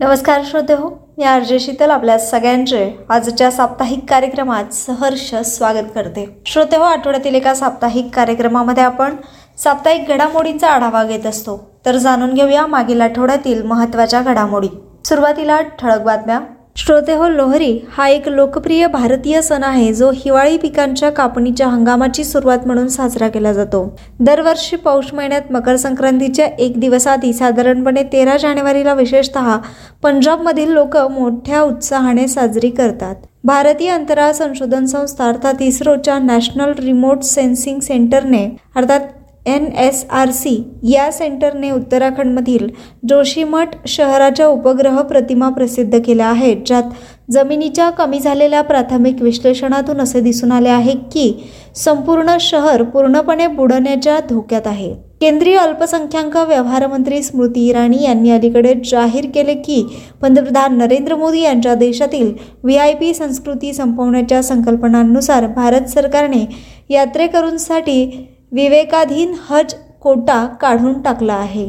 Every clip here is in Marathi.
नमस्कार श्रोते हो मी आरजे शीतल आपल्या सगळ्यांचे आजच्या साप्ताहिक कार्यक्रमात सहर्ष स्वागत करते. श्रोते हो आठवड्यातील एका साप्ताहिक कार्यक्रमामध्ये आपण साप्ताहिक घडामोडींचा आढावा घेत असतो. तर जाणून घेऊया मागील आठवड्यातील महत्त्वाच्या घडामोडी. सुरुवातीला ठळक बातम्या. श्रोते हो लोहरी हा एक लोकप्रिय भारतीय सण आहे जो हिवाळी पिकांच्या कापणीच्या हंगामाची सुरुवात म्हणून साजरा केला जातो. दरवर्षी पौष महिन्यात मकर संक्रांतीच्या एक दिवस आधी साधारणपणे तेरा जानेवारीला विशेषतः पंजाबमधील लोक मोठ्या उत्साहाने साजरी करतात. भारतीय अंतराळ संशोधन संस्था अर्थात इस्रोच्या नॅशनल रिमोट सेन्सिंग सेंटरने अर्थात एन एस आर सी या सेंटरने उत्तराखंडमधील जोशीमठ शहराच्या उपग्रह प्रतिमा प्रसिद्ध केल्या आहेत ज्यात जमिनीच्या कमी झालेल्या प्राथमिक विश्लेषणातून असे दिसून आले आहे की संपूर्ण शहर पूर्णपणे बुडण्याच्या धोक्यात आहे. केंद्रीय अल्पसंख्याक व्यवहार मंत्री स्मृती इराणी यांनी अलीकडे जाहीर केले की पंतप्रधान नरेंद्र मोदी यांच्या देशातील व्ही आय पी संस्कृती संपवण्याच्या संकल्पनांनुसार भारत सरकारने यात्रेकरूंसाठी विवेकाधीन हज कोटा काढून टाकला आहे.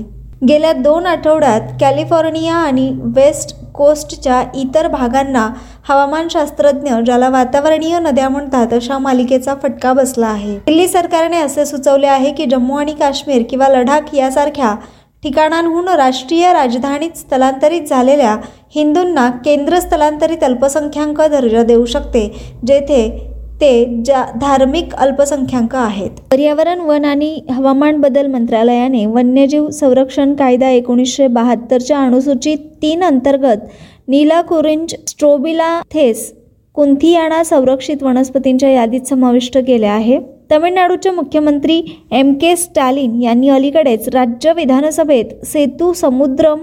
गेल्या दोन आठवड्यात कॅलिफोर्निया आणि वेस्ट कोस्टच्या इतर भागांना हवामानशास्त्रज्ञ ज्याला वातावरणीय नद्या म्हणतात अशा मालिकेचा फटका बसला आहे. दिल्ली सरकारने असे सुचवले आहे की जम्मू आणि काश्मीर किंवा लडाख यासारख्या ठिकाणांहून राष्ट्रीय राजधानीत स्थलांतरित झालेल्या हिंदूंना केंद्र स्थलांतरित अल्पसंख्याक दर्जा देऊ शकते जेथे ते ज्या धार्मिक अल्पसंख्याक आहेत. पर्यावरण वन आणि हवामान बदल मंत्रालयाने वन्यजीव संरक्षण कायदा एकोणीसशे बहात्तरच्या अनुसूचित तीन अंतर्गत नीलाकुरिंज स्ट्रोबिलाथेस कुंथियाना संरक्षित वनस्पतींच्या यादीत समाविष्ट केले आहे. तमिळनाडूचे मुख्यमंत्री एम के स्टॅलिन यांनी अलीकडेच राज्य विधानसभेत सेतू समुद्रम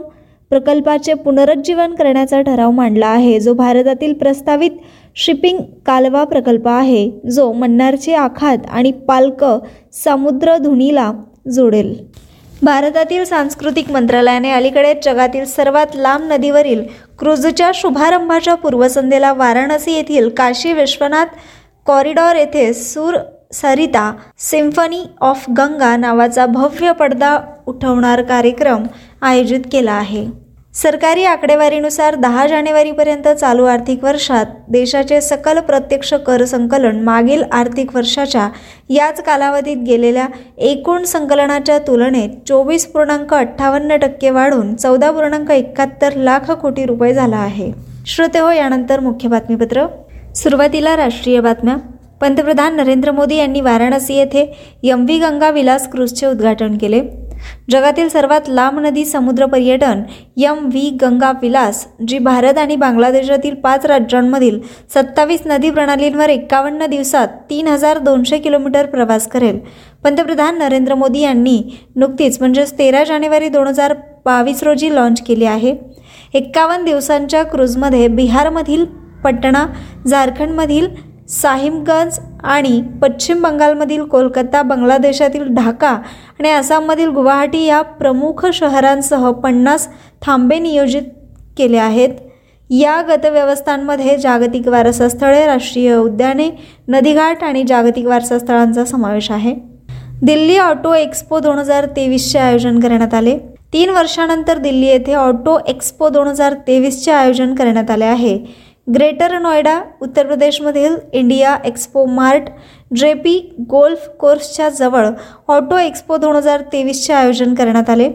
प्रकल्पाचे पुनरुज्जीवन करण्याचा ठराव मांडला आहे. जो भारतातील प्रस्तावित शिपिंग कालवा प्रकल्प आहे जो मन्नारचे आखात आणि पालक समुद्रधुनीला जोडेल. भारतातील सांस्कृतिक मंत्रालयाने अलीकडे जगातील सर्वात लांब नदीवरील क्रुझच्या शुभारंभाच्या पूर्वसंध्येला वाराणसी येथील काशी विश्वनाथ कॉरिडॉर येथे सूर सरिता सिम्फनी ऑफ गंगा नावाचा भव्य पडदा उठवणार कार्यक्रम आयोजित केला आहे. सरकारी आकडेवारीनुसार दहा जानेवारीपर्यंत चालू आर्थिक वर्षात देशाचे सकल प्रत्यक्ष कर संकलन मागील आर्थिक वर्षाच्या याच कालावधीत गेलेल्या एकूण संकलनाच्या तुलनेत चोवीस पूर्णांक अठ्ठावन्न टक्के वाढून चौदा पूर्णांक एकाहत्तर लाख कोटी रुपये झाला आहे. श्रोते हो यानंतर मुख्य बातमीपत्र. सुरुवातीला राष्ट्रीय बातम्या. पंतप्रधान नरेंद्र मोदी यांनी वाराणसी येथे यम व्ही गंगा विलास क्रूजचे उद्घाटन केले. जगातील सर्वात लांब नदी समुद्र पर्यटन यम व्ही गंगा विलास जी भारत आणि बांगलादेशातील पाच राज्यांमधील सत्तावीस नदी प्रणालींवर एक्कावन्न दिवसात तीन हजार दोनशे किलोमीटर प्रवास करेल. पंतप्रधान नरेंद्र मोदी यांनी नुकतीच म्हणजेच तेरा जानेवारी दोन हजार बावीस रोजी लॉन्च केली आहे. एक्कावन्न दिवसांच्या क्रूजमध्ये बिहारमधील पटणा झारखंडमधील साहिबगंज आणि पश्चिम बंगालमधील कोलकाता बांगलादेशातील ढाका आणि आसाममधील गुवाहाटी या प्रमुख शहरांसह पन्नास थांबे नियोजित केले आहेत. या गतव्यवस्थांमध्ये जागतिक वारसा स्थळे राष्ट्रीय उद्याने नदीघाट आणि जागतिक वारसा स्थळांचा समावेश आहे. दिल्ली ऑटो एक्स्पो दोन हजार तेवीसचे आयोजन करण्यात आले. तीन वर्षानंतर दिल्ली येथे ऑटो एक्स्पो दोन हजार तेवीसचे आयोजन करण्यात आले आहे. ग्रेटर नोएडा उत्तर प्रदेशमधील इंडिया एक्स्पो मार्ट ड्रेपी गोल्फ कोर्सच्या जवळ ऑटो एक्स्पो दोन हजार तेवीसचे आयोजन करण्यात आले.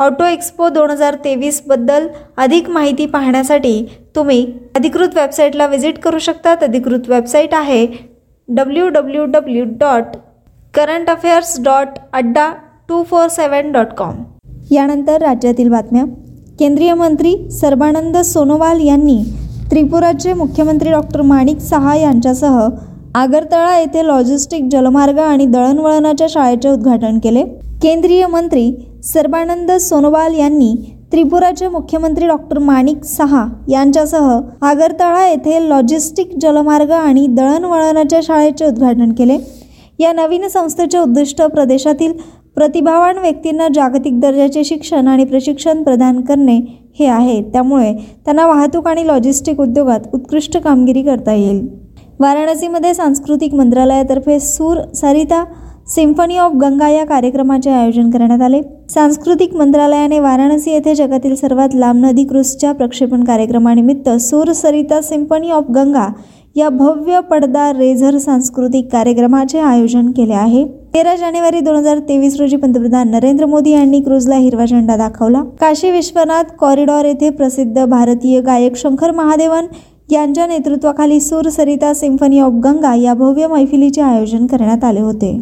ऑटो एक्स्पो दोन हजार तेवीसबद्दल अधिक माहिती पाहण्यासाठी तुम्ही अधिकृत वेबसाईटला व्हिजिट करू शकतात अधिकृत वेबसाईट आहे W W W dot current affairs dot adda two four seven dot com. यानंतर राज्यातील बातम्या. केंद्रीय मंत्री सर्बानंद सोनोवाल यांनी त्रिपुराचे मुख्यमंत्री डॉक्टर माणिक सहा यांच्यासह आगरतळा येथे लॉजिस्टिक जलमार्ग आणि दळणवळणाच्या शाळेचे उद्घाटन केले. केंद्रीय मंत्री सर्बानंद सोनोवाल यांनी त्रिपुराचे मुख्यमंत्री डॉक्टर माणिक सहा यांच्यासह आगरतळा येथे लॉजिस्टिक जलमार्ग आणि दळणवळणाच्या शाळेचे उद्घाटन केले. या नवीन संस्थेचे उद्दिष्ट प्रदेशातील प्रतिभावान व्यक्तींना जागतिक दर्जाचे शिक्षण आणि प्रशिक्षण प्रदान करणे हे आहे. त्यामुळे त्यांना वाहतूक आणि लॉजिस्टिक उद्योगात उत्कृष्ट कामगिरी करता येईल. वाराणसीमध्ये सांस्कृतिक मंत्रालयातर्फे सूर सरिता सिम्फनी ऑफ गंगा या कार्यक्रमाचे आयोजन करण्यात आले. सांस्कृतिक मंत्रालयाने वाराणसी येथे जगातील सर्वात लांब नदी क्रूजच्या प्रक्षेपण कार्यक्रमानिमित्त सूर सरिता सिम्फनी ऑफ गंगा या भव्य पडदा रेझर सांस्कृतिक कार्यक्रमाचे आयोजन केले आहे. तेरा जानेवारी दोन हजार तेवीस रोजी पंतप्रधान नरेंद्र मोदी यांनी क्रूजला हिरवा झेंडा दाखवला. काशी विश्वनाथ कॉरिडॉर येथे प्रसिद्ध भारतीय गायक शंकर महादेवन यांच्या नेतृत्वाखाली सूर सरिता सिम्फनी ऑफ गंगा या भव्य मैफिलीचे आयोजन करण्यात आले होते.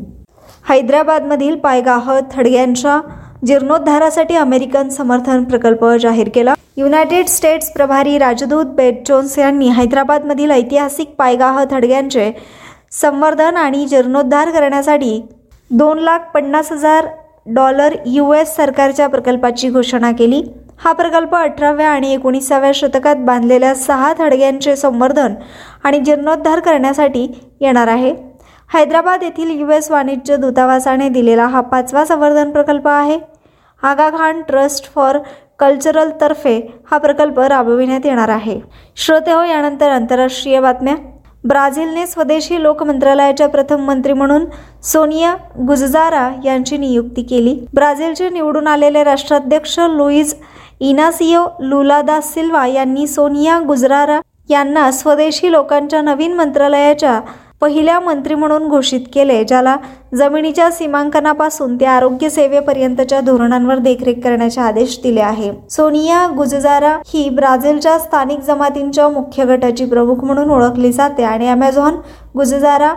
हैदराबादमधील पायगाह थडग्यांच्या जीर्णोद्धारासाठी अमेरिकन समर्थन प्रकल्प जाहीर केला. युनायटेड स्टेट्स प्रभारी राजदूत बेट जोन्स यांनी हैदराबादमधील ऐतिहासिक पायगाह थडग्यांचे संवर्धन आणि जीर्णोद्धार करण्यासाठी दोन लाख पन्नास हजार डॉलर यू एस सरकारच्या प्रकल्पाची घोषणा केली. हा प्रकल्प अठराव्या आणि एकोणीसाव्या शतकात बांधलेल्या सहा थडग्यांचे संवर्धन आणि जीर्णोद्धार करण्यासाठी येणार आहे. हैदराबाद येथील यू एस वाणिज्य दूतावासाने दिलेला हा पाचवा संवर्धन प्रकल्प आहे. Aga Khan trust for cultural तर्फे हा प्रकल्प राबविण्यात येणार आहे. श्रोते हो यानंतर आंतरराष्ट्रीय बातम्या. ब्राझीलने स्वदेशी लोक मंत्रालयाच्या प्रथम मंत्री म्हणून सोनिया गुजजारा यांची नियुक्ती केली. ब्राझीलचे निवडून आलेले राष्ट्राध्यक्ष लुईज इनासियो लुलादा सिल्वा यांनी सोनिया गुजरारा यांना स्वदेशी लोकांच्या नवीन मंत्रालयाच्या पहिल्या मंत्री म्हणून घोषित केले ज्याला जमिनीच्या सीमांकनापासून ते आरोग्य सेवेपर्यंतच्या धोरणांवर देखरेख करण्याचे आदेश दिले आहे. सोनिया गुजजारा ही ब्राझीलच्या स्थानिक जमातींच्या मुख्य गटाची प्रमुख म्हणून ओळखली जाते आणि अमेझॉन गुजजारा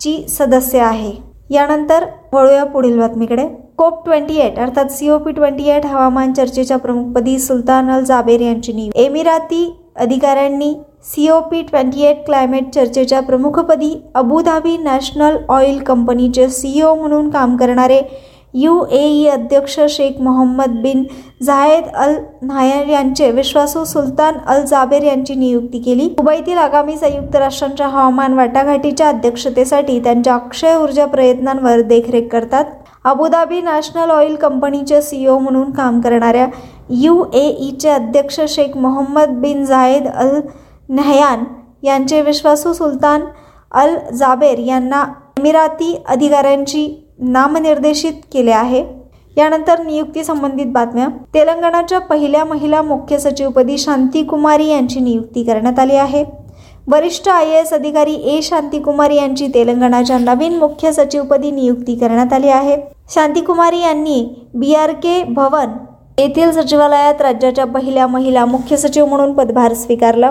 ची सदस्य आहे. यानंतर वळूया पुढील बातमीकडे. कोप ट्वेंटी एट अर्थात सीओपी ट्वेंटी एट हवामान चर्चेच्या प्रमुखपदी सुलतान अल जाबेर यांची नियुक्ती. एमिराती अधिकाऱ्यांनी C O P twenty eight climate चर्चेच्या प्रमुखपदी अबुधाबी नॅशनल ऑइल कंपनीचे सीईओ म्हणून काम करणारे यू ए ई अध्यक्ष शेख मोहम्मद बिन झायद अल नायर यांचे विश्वासू सुलतान अल जाबेर यांची नियुक्ती केली. दुबईतील आगामी संयुक्त राष्ट्रांच्या हवामान वाटाघाटीच्या अध्यक्षतेसाठी त्यांच्या अक्षय ऊर्जा प्रयत्नांवर देखरेख करतात. अबुधाबी नॅशनल ऑइल कंपनीचे सीईओ म्हणून काम करणाऱ्या यू ए ईचे अध्यक्ष Sheikh Mohammed bin Zayed Al Nahyan यांचे विश्वासू सुलतान अल जाबेर यांना अमिराती अधिकाऱ्यांची नामनिर्देशित केले आहे. यानंतर नियुक्ती संबंधित बातम्या. तेलंगणाच्या पहिल्या महिला मुख्य सचिवपदी शांती कुमारी यांची नियुक्ती करण्यात आली आहे. वरिष्ठ आय एस अधिकारी ए शांतिकुमारी यांची तेलंगणाच्या नवीन मुख्य सचिवपदी नियुक्ती करण्यात आली आहे. शांतिकुमारी यांनी बी आर के भवन येथील सचिवालयात राज्याच्या पहिल्या महिला मुख्य सचिव म्हणून पदभार स्वीकारला.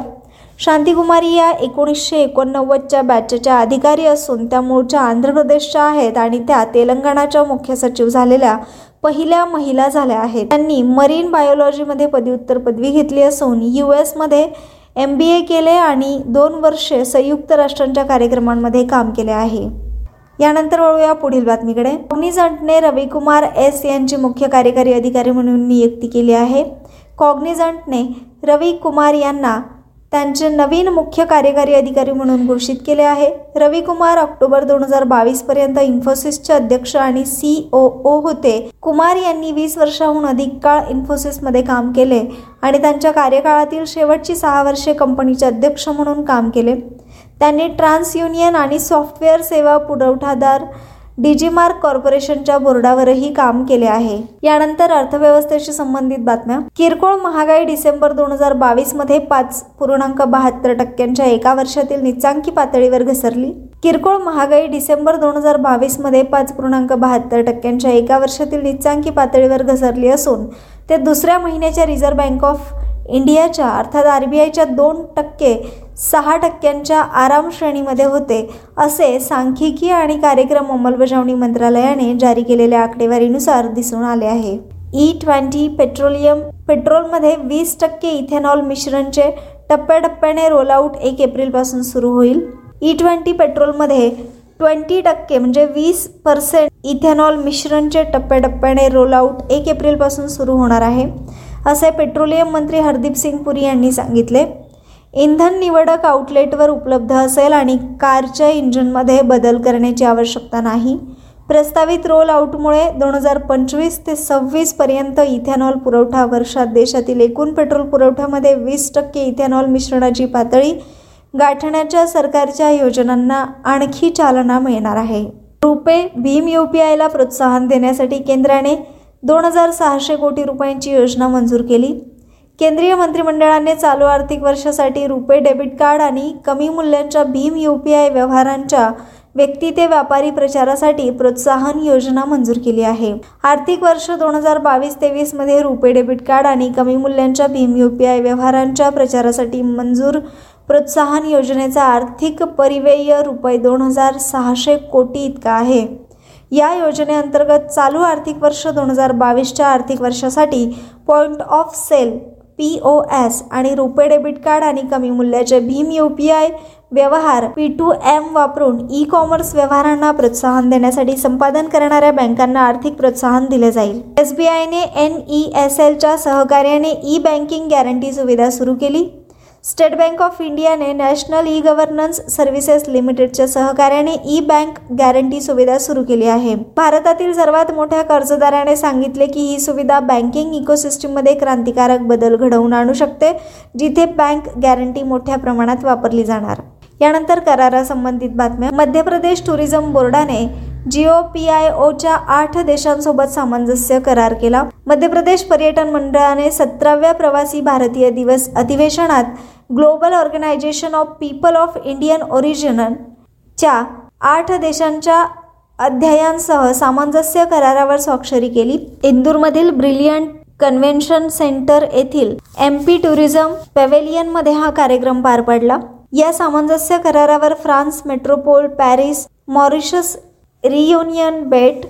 शांतिकुमारी या एकोणीसशे एकोणनव्वदच्या बॅचच्या अधिकारी असून त्या मूळच्या आंध्र प्रदेशच्या आहेत आणि त्या तेलंगणाच्या मुख्य सचिव झालेल्या पहिल्या महिला झाल्या आहेत. त्यांनी मरीन बायोलॉजीमध्ये पदव्युत्तर पदवी घेतली असून यू एसमध्ये एम बी ए केले आणि दोन वर्षे संयुक्त राष्ट्रांच्या कार्यक्रमांमध्ये काम केले आहे. यानंतर वळूया पुढील बातमीकडे. कॉग्निझंटने रविकुमार एस यांची मुख्य कार्यकारी अधिकारी म्हणून नियुक्ती केली आहे. कॉग्निझंटने रवी कुमार यांना त्यांचे नवीन मुख्य कार्यकारी अधिकारी म्हणून घोषित केले आहे. रविकुमार ऑक्टोबर दोन हजार बावीस पर्यंत इन्फोसिसचे अध्यक्ष आणि सी ओ ओ होते. कुमार यांनी वीस वर्षाहून अधिक काळ इन्फोसिसमध्ये काम केले आणि त्यांच्या कार्यकाळातील शेवटची सहा वर्षे कंपनीचे अध्यक्ष म्हणून काम केले. त्यांनी ट्रान्स युनियन आणि सॉफ्टवेअर सेवा पुरवठादार डीजीमार्क कॉर्पोरेशनच्या बोर्डावरही काम केले आहे. यानंतर अर्थव्यवस्थेशी संबंधित बातम्या. किरकोळ महागाई डिसेंबर दोन हजार बावीसमध्ये पाच पूर्णांक बहात्तर टक्क्यांच्या एका वर्षातील निचांकी पातळीवर घसरली. किरकोळ महागाई डिसेंबर दोन हजार बावीसमध्ये पाच पूर्णांक बहात्तर टक्क्यांच्या एका वर्षातील निचांकी पातळीवर घसरली असून ते दुसऱ्या महिन्याच्या रिझर्व्ह बँक ऑफ इंडियाच्या अर्थात आर बी आयच्या दोन टक्के सहा टक्क्यांच्या आराम श्रेणीमध्ये होते असे सांख्यिकी आणि कार्यक्रम अंमलबजावणी मंत्रालयाने जारी केलेल्या आकडेवारीनुसार दिसून आले आहे. ई ट्वेंटी पेट्रोलियम पेट्रोलमध्ये वीस टक्के इथेनॉल मिश्रणचे टप्प्याटप्प्याने रोलआउट एक एप्रिलपासून सुरू होईल. ई ट्वेंटी पेट्रोलमध्ये ट्वेंटी टक्के म्हणजे वीस पर्सेंट इथेनॉल मिश्रणचे टप्प्याटप्प्याने रोलआउट एक एप्रिलपासून सुरू होणार आहे. असे पेट्रोलियम मंत्री हरदीप सिंग पुरी यांनी सांगितले. इंधन निवडक आउटलेटवर उपलब्ध असेल आणि कारच्या इंजिनमध्ये बदल करण्याची आवश्यकता नाही. प्रस्तावित रोल आउटमुळे दोन हजार पंचवीस ते सव्वीसपर्यंत इथेनॉल पुरवठा वर्षात देशातील एकूण पेट्रोल पुरवठ्यामध्ये वीस टक्के इथेनॉल मिश्रणाची पातळी गाठण्याच्या सरकारच्या योजनांना आणखी चालना मिळणार आहे. रुपे भीम यू पी आयला प्रोत्साहन देण्यासाठी केंद्राने दोन हजार सहाशे कोटी रुपयांची योजना मंजूर केली. केंद्रीय मंत्रिमंडळाने चालू आर्थिक वर्षासाठी रुपे डेबिट कार्ड आणि कमी मूल्यांच्या भीम यू पी आय व्यवहारांच्या व्यक्ती ते व्यापारी प्रचारासाठी प्रोत्साहन योजना मंजूर केली आहे. आर्थिक वर्ष दोन हजार बावीस तेवीसमध्ये रुपे डेबिट कार्ड आणि कमी मूल्यांच्या भीम यू पी आय व्यवहारांच्या प्रचारासाठी मंजूर प्रोत्साहन योजनेचा आर्थिक परिव्यय रुपये दोन हजार सहाशे कोटी इतका आहे. या योजनेअंतर्गत चालू आर्थिक वर्ष दोन हजार बावीसच्या आर्थिक वर्षासाठी point of sale P O S आणि रुपे डेबिट कार्ड आणि कमी मूल्याचे भीम यू पी आय व्यवहार पी टू एम वापरून ई कॉमर्स व्यवहारांना प्रोत्साहन देण्यासाठी संपादन करणाऱ्या बँकांना आर्थिक प्रोत्साहन दिले जाईल. एस बी आयने एन ई एस एलच्या सहकार्याने ई बँकिंग गॅरंटी सुविधा सुरू केली. स्टेट बँक ऑफ इंडियाने नॅशनल ई गव्हर्नन्स सर्व्हिसेस लिमिटेडच्या सहकार्याने ई बँक गॅरंटी सुविधा सुरू केली आहे. भारतातील सर्वात मोठ्या कर्जदाराने सांगितले की ही सुविधा बँकिंग इकोसिस्टीममध्ये क्रांतिकारक बदल घडवून आणू शकते जिथे बँक गॅरंटी मोठ्या प्रमाणात वापरली जाणार. यानंतर करारासंबंधित बातम्या. मध्य प्रदेश टुरिझम बोर्डाने जिओ पी आय ओच्या आठ देशांसोबत सामंजस्य करार केला. मध्य प्रदेश पर्यटन मंडळाने सतराव्या प्रवासी भारतीय दिवस अधिवेशनात Global Organisation of People of Indian ओरिजिनलच्या आठ देशांच्या अध्यायांसह सामंजस्य करारावर स्वाक्षरी केली. इंदूरमधील ब्रिलियंट कन्व्हेन्शन सेंटर येथील एम पी टुरिझम पॅवेलियनमध्ये हा कार्यक्रम पार पडला. या सामंजस्य करारावर France Metropole Paris Mauritius Reunion बेट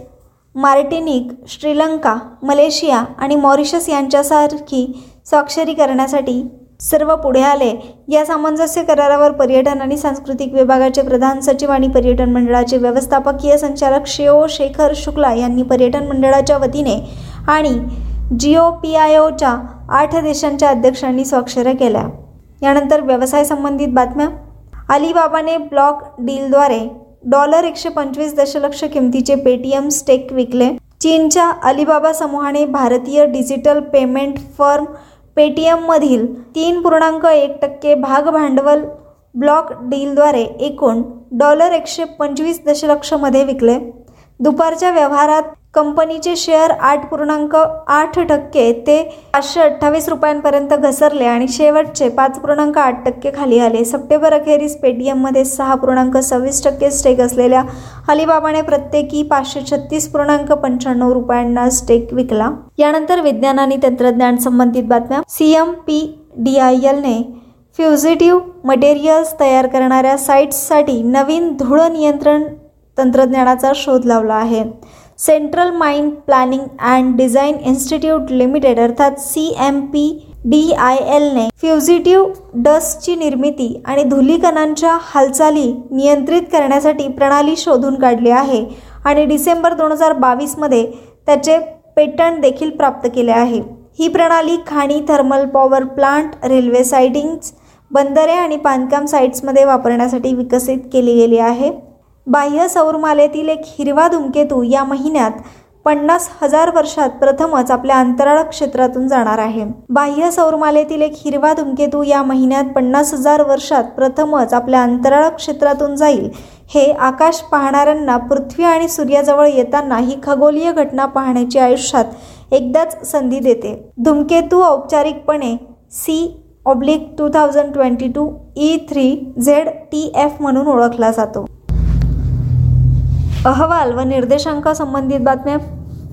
मार्टिनिक श्रीलंका मलेशिया आणि मॉरिशस यांच्यासारखी स्वाक्षरी करण्यासाठी सर्व पुढे आले. या सामंजस्य करारावर पर्यटन आणि सांस्कृतिक विभागाचे प्रधान सचिव आणि पर्यटन मंडळाचे व्यवस्थापकीय संचालक शेओ शेखर शुक्ला यांनी पर्यटन मंडळाच्या वतीने आणि जिओ पी आय ओच्या आठ देशांच्या अध्यक्षांनी स्वाक्षऱ्या केल्या. यानंतर व्यवसाय संबंधित बातम्या. अलिबाबाने ब्लॉक डीलद्वारे डॉलर एकशे पंचवीस दशलक्ष किमतीचे पेटीएम स्टेक विकले. चीनच्या अलिबाबा समूहाने भारतीय डिजिटल पेमेंट फर्म पेटीएममधील तीन पूर्णांक एक टक्के भाग भांडवल ब्लॉक डीलद्वारे एकूण डॉलर एकशे पंचवीस दशलक्षमध्ये विकले. दुपारच्या व्यवहारात कंपनीचे शेअर आठ पूर्णांक आठ टक्के ते पाचशे अठ्ठावीस रुपयांपर्यंत घसरले आणि शेवटचे पाच पूर्णांक आठ टक्के खाली आले. सप्टेंबर अखेरीस पेटीएममध्ये सहा पूर्णांक सव्वीस टक्के स्टेक असलेल्या अलिबाबाने प्रत्येकी पाचशे छत्तीस पूर्णांक पंच्याण्णव रुपयांना स्टेक विकला. यानंतर विज्ञान आणि तंत्रज्ञान संबंधित बातम्या. सीएम पी डी आय एलने फ्युझिटिव्ह मटेरियल्स तयार करणाऱ्या साईट्ससाठी नवीन धूळ नियंत्रण तंत्रज्ञानाचा शोध लावला आहे. Central mind planning and design institute limited अर्थात C M P D I एलने fugitive डस्टची निर्मिती आणि धुलीकणांच्या हालचाली नियंत्रित करण्यासाठी प्रणाली शोधून काढली आहे आणि डिसेंबर दोन हजार बावीसमध्ये त्याचे पेटंट देखील प्राप्त केले आहे. ही प्रणाली खाणी thermal power plant railway sidings बंदरे आणि बांधकाम साईट्समध्ये वापरण्यासाठी विकसित केली गेली आहे. बाह्य सौरमालेतील एक हिरवा धुमकेतू या महिन्यात पन्नास हजार वर्षात प्रथमच आपल्या अंतराळ क्षेत्रातून जाणार आहे. बाह्य सौरमालेतील एक हिरवा धुमकेतू या महिन्यात पन्नास हजार वर्षात प्रथमच आपल्या अंतराळ क्षेत्रातून जाईल. हे आकाश पाहणाऱ्यांना पृथ्वी आणि सूर्याजवळ येताना ही खगोलीय घटना पाहण्याची आयुष्यात एकदाच संधी देते. धुमकेतू औपचारिकपणे C oblique two thousand twenty two E three Z T F म्हणून ओळखला जातो. अहवाल व निर्देशांक संबंधित बातम्या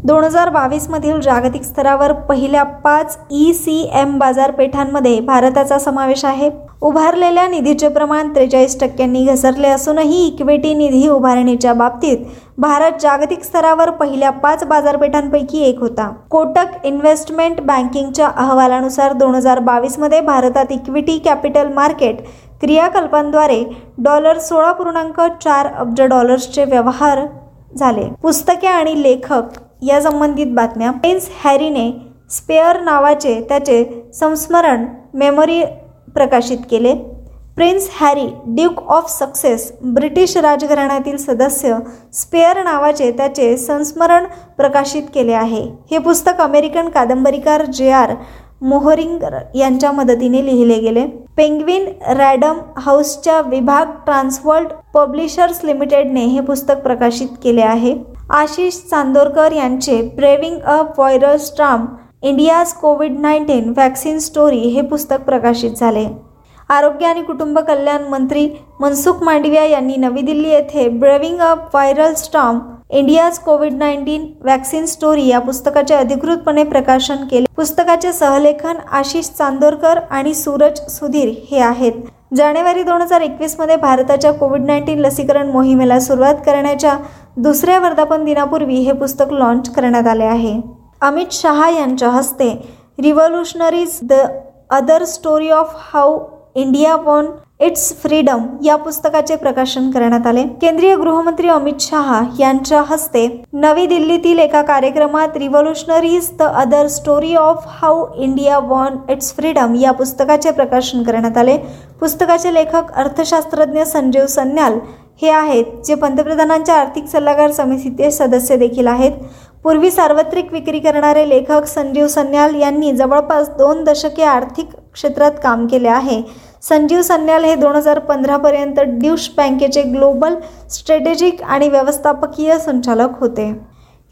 दोन हजार बावीसमधील जागतिक स्तरावर पहिल्या पाच ई सी एम बाजारपेठांमध्ये भारताचा समावेश आहे. उभारलेल्या निधीचे प्रमाण त्रेचाळीस टक्क्यांनी घसरले असूनही इक्विटी निधी उभारणीच्या बाबतीत भारत जागतिक स्तरावर पहिल्या पाच बाजारपेठांपैकी एक होता. कोटक इन्व्हेस्टमेंट बँकिंगच्या अहवालानुसार दोन हजार बावीसमध्ये भारतात इक्विटी कॅपिटल मार्केट क्रियाकल्पांद्वारे डॉलर सोळा पूर्णांक चार अब्ज डॉलर्सचे व्यवहार झाले. पुस्तके आणि लेखक या संबंधित बातम्या. प्रिन्स हॅरीने स्पेअर नावाचे त्याचे संस्मरण मेमोरी प्रकाशित केले. Prince Harry duke of success British राजघराण्यातील सदस्य स्पेअर नावाचे त्याचे संस्मरण प्रकाशित केले आहे. हे पुस्तक अमेरिकन कादंबरीकार जे आर. मोहरिंग यांच्या मदतीने लिहिले गेले. पेंग्विन रॅडम हाऊसच्या विभाग ट्रान्सवर्ल्ड पब्लिशर्स लिमिटेडने हे पुस्तक प्रकाशित केले आहे. आशिष चांदोरकर यांचे braving a viral storm India's covid nineteen vaccine story हे पुस्तक प्रकाशित झाले. आरोग्य आणि कुटुंब कल्याण मंत्री मनसुख मांडविया यांनी नवी दिल्ली येथे braving a viral storm India's covid nineteen vaccine story या पुस्तकाचे अधिकृतपणे प्रकाशन केले. पुस्तकाचे सहलेखन आशिष चांदोरकर आणि सूरज सुधीर हे आहेत. जानेवारी दोन हजार एकवीसमध्ये भारताच्या कोविड नाईन्टीन लसीकरण मोहिमेला सुरुवात करण्याच्या दुसऱ्या वर्धापन दिनापूर्वी हे पुस्तक लॉन्च करण्यात आले आहे. अमित शहा यांच्या हस्ते revolutionaries the other story of how India won its freedom या पुस्तकाचे प्रकाशन करण्यात आले. केंद्रीय गृहमंत्री अमित शहा यांच्या हस्ते नवी दिल्लीतील एका कार्यक्रमात revolutionaries the other story of how India won its freedom या पुस्तकाचे प्रकाशन करण्यात आले. पुस्तकाचे लेखक अर्थशास्त्रज्ञ संजीव सन्याल हे आहेत जे पंतप्रधानांच्या आर्थिक सल्लागार समितीचे सदस्य देखील आहेत. पूर्वी सार्वत्रिक विक्री करणारे लेखक संजीव सन्याल यांनी जवळपास दोन दशके आर्थिक क्षेत्रात काम केले आहे. संजीव सन्याल हे दोन हजार पंधरापर्यंत ड्यूश बँकेचे ग्लोबल स्ट्रॅटेजिक आणि व्यवस्थापकीय संचालक होते.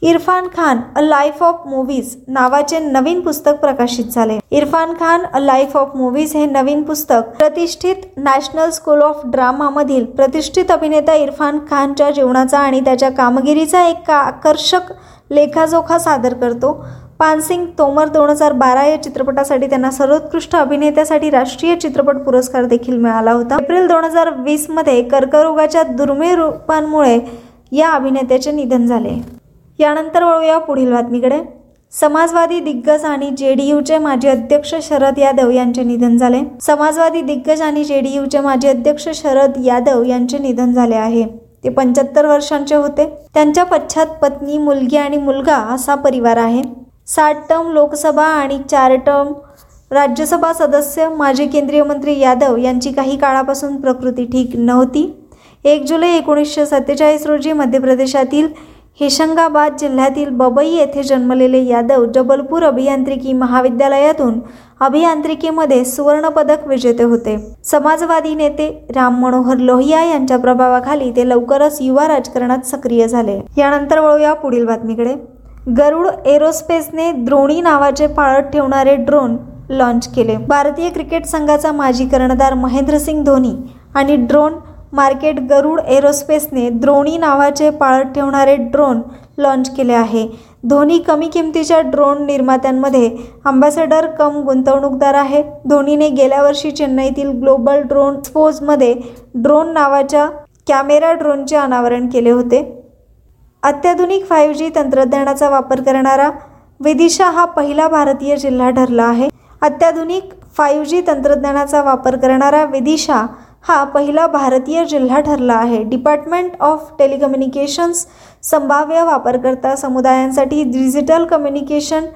Irrfan Khan a life of movies नावाचे नवीन पुस्तक प्रकाशित झाले. Irrfan Khan a life of movies हे नवीन पुस्तक प्रतिष्ठित नॅशनल स्कूल ऑफ ड्रामा मधील प्रतिष्ठित अभिनेता इरफान खानच्या जीवनाचा आणि त्याच्या कामगिरीचा एक आकर्षक लेखाजोखा सादर करतो. पानसिंग तोमर दोन हजार बारा या चित्रपटासाठी त्यांना सर्वोत्कृष्ट अभिनेत्यासाठी राष्ट्रीय चित्रपट पुरस्कार देखील मिळाला होता. एप्रिल दोन हजार वीसमध्ये कर्करोगाच्या दुर्मिळ रूपांमुळे या अभिनेत्याचे निधन झाले. यानंतर वळूया पुढील बातमीकडे. समाजवादी दिग्गज आणि जेडीयूचे माजी अध्यक्ष शरद यादव यांचे निधन झाले. समाजवादी दिग्गज आणि जेडीयूचे माजी अध्यक्ष शरद यादव यांचे निधन झाले आहे. ते पंच्याहत्तर वर्षांचे होते. त्यांच्या पश्चात पत्नी मुलगी आणि मुलगा असा परिवार आहे. सात टर्म लोकसभा आणि चार टर्म राज्यसभा सदस्य माजी केंद्रीय मंत्री यादव यांची काही काळापासून प्रकृती ठीक नव्हती. एक जुलै एकोणीसशे सत्तेचाळीस रोजी मध्य प्रदेशातील हेशंगाबाद जिल्ह्यातील बबई येथे जन्मलेले यादव जबलपूर अभियांत्रिकी महाविद्यालयातून अभियांत्रिकीमध्ये सुवर्णपदक विजेते होते. समाजवादी नेते राम मनोहर लोहिया यांच्या प्रभावाखाली ते लवकरच युवा राजकारणात सक्रिय झाले. यानंतर वळूया पुढील बातमीकडे. गरुड एरोस्पेसने द्रोणी नावाचे पाळत ठेवणारे ड्रोन लॉन्च केले. भारतीय क्रिकेट संघाचा माजी कर्णधार महेंद्रसिंग धोनी आणि ड्रोन मार्केट गरुड एरोस्पेसने द्रोणी नावाचे पाळत ठेवणारे ड्रोन लॉन्च केले आहे. धोनी कमी किमतीच्या ड्रोन निर्मात्यांमध्ये अंबॅसेडर कम गुंतवणूकदार आहे. धोनीने गेल्या वर्षी चेन्नईतील ग्लोबल ड्रोन स्पोजमध्ये ड्रोन नावाच्या कॅमेरा ड्रोनचे अनावरण केले होते. अत्याधुनिक फाईव्ह जी तंत्रज्ञानाचा वापर करणारा विदिशा हा पहिला भारतीय जिल्हा ठरला आहे. अत्याधुनिक फाईव्ह जी तंत्रज्ञानाचा वापर करणारा विदिशा हा पहिला भारतीय जिल्हा ठरला आहे. डिपार्टमेंट ऑफ टेलिकम्युनिकेशन्स संभाव्य वापरकर्ता समुदायांसाठी डिजिटल कम्युनिकेशन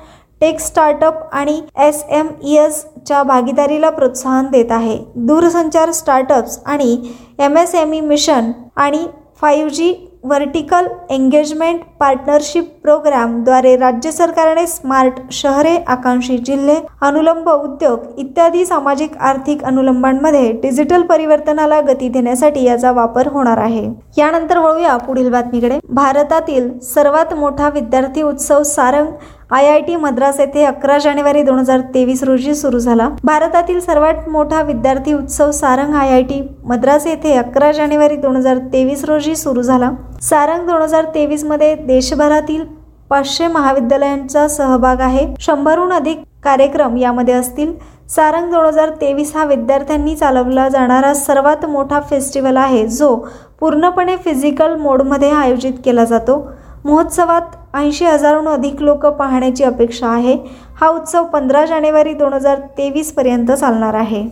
टेक स्टार्टअप आणि एस एम ई एसच्या भागीदारीला प्रोत्साहन देत आहे. दूरसंचार स्टार्टअप्स आणि M S M E mission आणि five G vertical engagement partnership प्रोग्रामद्वारे राज्य सरकारने स्मार्ट शहरे आकांक्षी जिल्हे अनुलंब उद्योग इत्यादी सामाजिक आर्थिक अनुलंबांमध्ये डिजिटल परिवर्तनाला गती देण्यासाठी याचा वापर होणार आहे. यानंतर वळूया पुढील बातमीकडे. भारतातील सर्वात मोठा विद्यार्थी उत्सव Saarang I I T Madras येथे अकरा जानेवारी दोन हजार तेवीस रोजी सुरू झाला. भारतातील सर्वात मोठा विद्यार्थी उत्सव Saarang I I T Madras येथे अकरा जानेवारी दोन हजार तेवीस रोजी सुरू झाला. सारंग दोन हजार तेवीसमध्ये देशभरातील पाचशे महाविद्यालयांचा सहभाग आहे. शंभरहून अधिक कार्यक्रम यामध्ये असतील. सारंग दोन हजार तेवीस हा विद्यार्थ्यांनी चालवला जाणारा सर्वात मोठा फेस्टिवल आहे जो पूर्णपणे फिजिकल मोडमध्ये आयोजित केला जातो. महोत्सवात ऐंशी हजारहून अधिक लोक पाहण्याची अपेक्षा आहे. हा उत्सव पंधरा जानेवारी दोन हजार तेवीसपर्यंत चालणार आहे.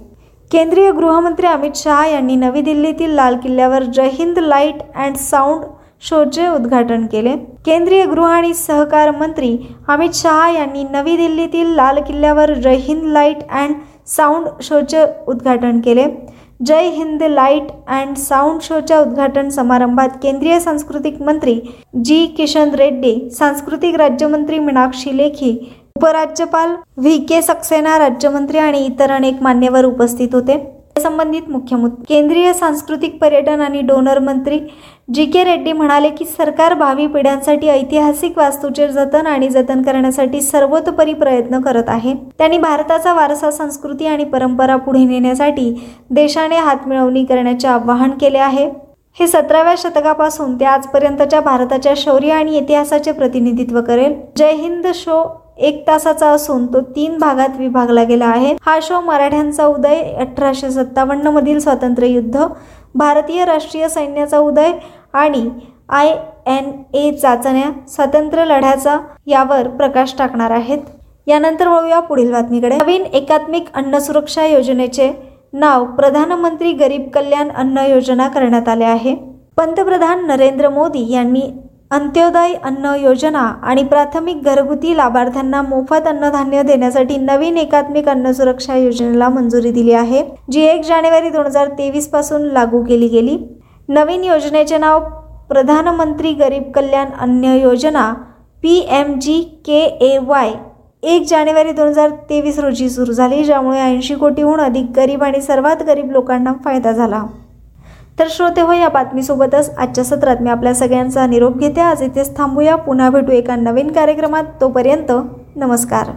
केंद्रीय गृहमंत्री अमित शहा यांनी नवी दिल्लीतील लाल किल्ल्यावर Jai Hind light and sound शोचे उद्घाटन केले. केंद्रीय गृह आणि सहकार मंत्री अमित शहा यांनी नवी दिल्लीतील लाल किल्ल्यावर Jai Hind light and sound शोचे उद्घाटन केले. Jai Hind light and sound शोच्या उद्घाटन समारंभात केंद्रीय सांस्कृतिक मंत्री जी किशन रेड्डी सांस्कृतिक राज्यमंत्री मीनाक्षी लेखी उपराज्यपाल व्ही के सक्सेना राज्यमंत्री आणि इतर अनेक मान्यवर उपस्थित होते. संबंधित मुख्य मुद्दे. केंद्रीय सांस्कृतिक पर्यटन आणि डोनर मंत्री जी के रेड्डी म्हणाले की सरकार भावी पिढ्यांसाठी ऐतिहासिक वास्तूचे जतन आणि जतन करण्यासाठी सर्वतोपरी प्रयत्न करत आहे. त्यांनी भारताचा वारसा संस्कृती आणि परंपरा पुढे नेण्यासाठी देशाने हातमिळवणी करण्याचे आवाहन केले आहे. हे सतराव्या शतकापासून ते आजपर्यंतच्या भारताच्या शौर्य आणि इतिहासाचे प्रतिनिधित्व करेल. जय हिंद शो. एक तासाचा असून तो तीन भागात विभागला गेला आहे. हा शो मराठ्यांचा उदय अठराशे सत्तावन्न मधील स्वातंत्र्य युद्ध भारतीय राष्ट्रीय सैन्याचा उदय आणि आय एन ए चाचण्या स्वातंत्र्य लढ्याचा यावर प्रकाश टाकणार आहेत. यानंतर वळूया पुढील बातमीकडे. नवीन एकात्मिक अन्न सुरक्षा योजनेचे नाव प्रधानमंत्री गरीब कल्याण अन्न योजना करण्यात आले आहे. पंतप्रधान नरेंद्र मोदी यांनी अंत्योदय अन्न योजना आणि प्राथमिक घरगुती लाभार्थ्यांना मोफत अन्नधान्य देण्यासाठी नवीन एकात्मिक अन्न सुरक्षा योजनेला मंजुरी दिली आहे जी एक जानेवारी दोन हजार तेवीसपासून लागू केली गेली. नवीन योजनेचे नाव प्रधानमंत्री Garib Kalyan Anna Yojana P M G K A Y. एक जानेवारी दोन हजार तेवीस रोजी सुरू झाली ज्यामुळे ऐंशी कोटीहून अधिक गरीब आणि सर्वात गरीब लोकांना फायदा झाला. तर श्रोते हो या बातमीसोबतच आजच्या सत्रात मी आपल्या सगळ्यांचा निरोप घेते. आज इथेच थांबूया. पुन्हा भेटू एका नवीन कार्यक्रमात. तोपर्यंत नमस्कार.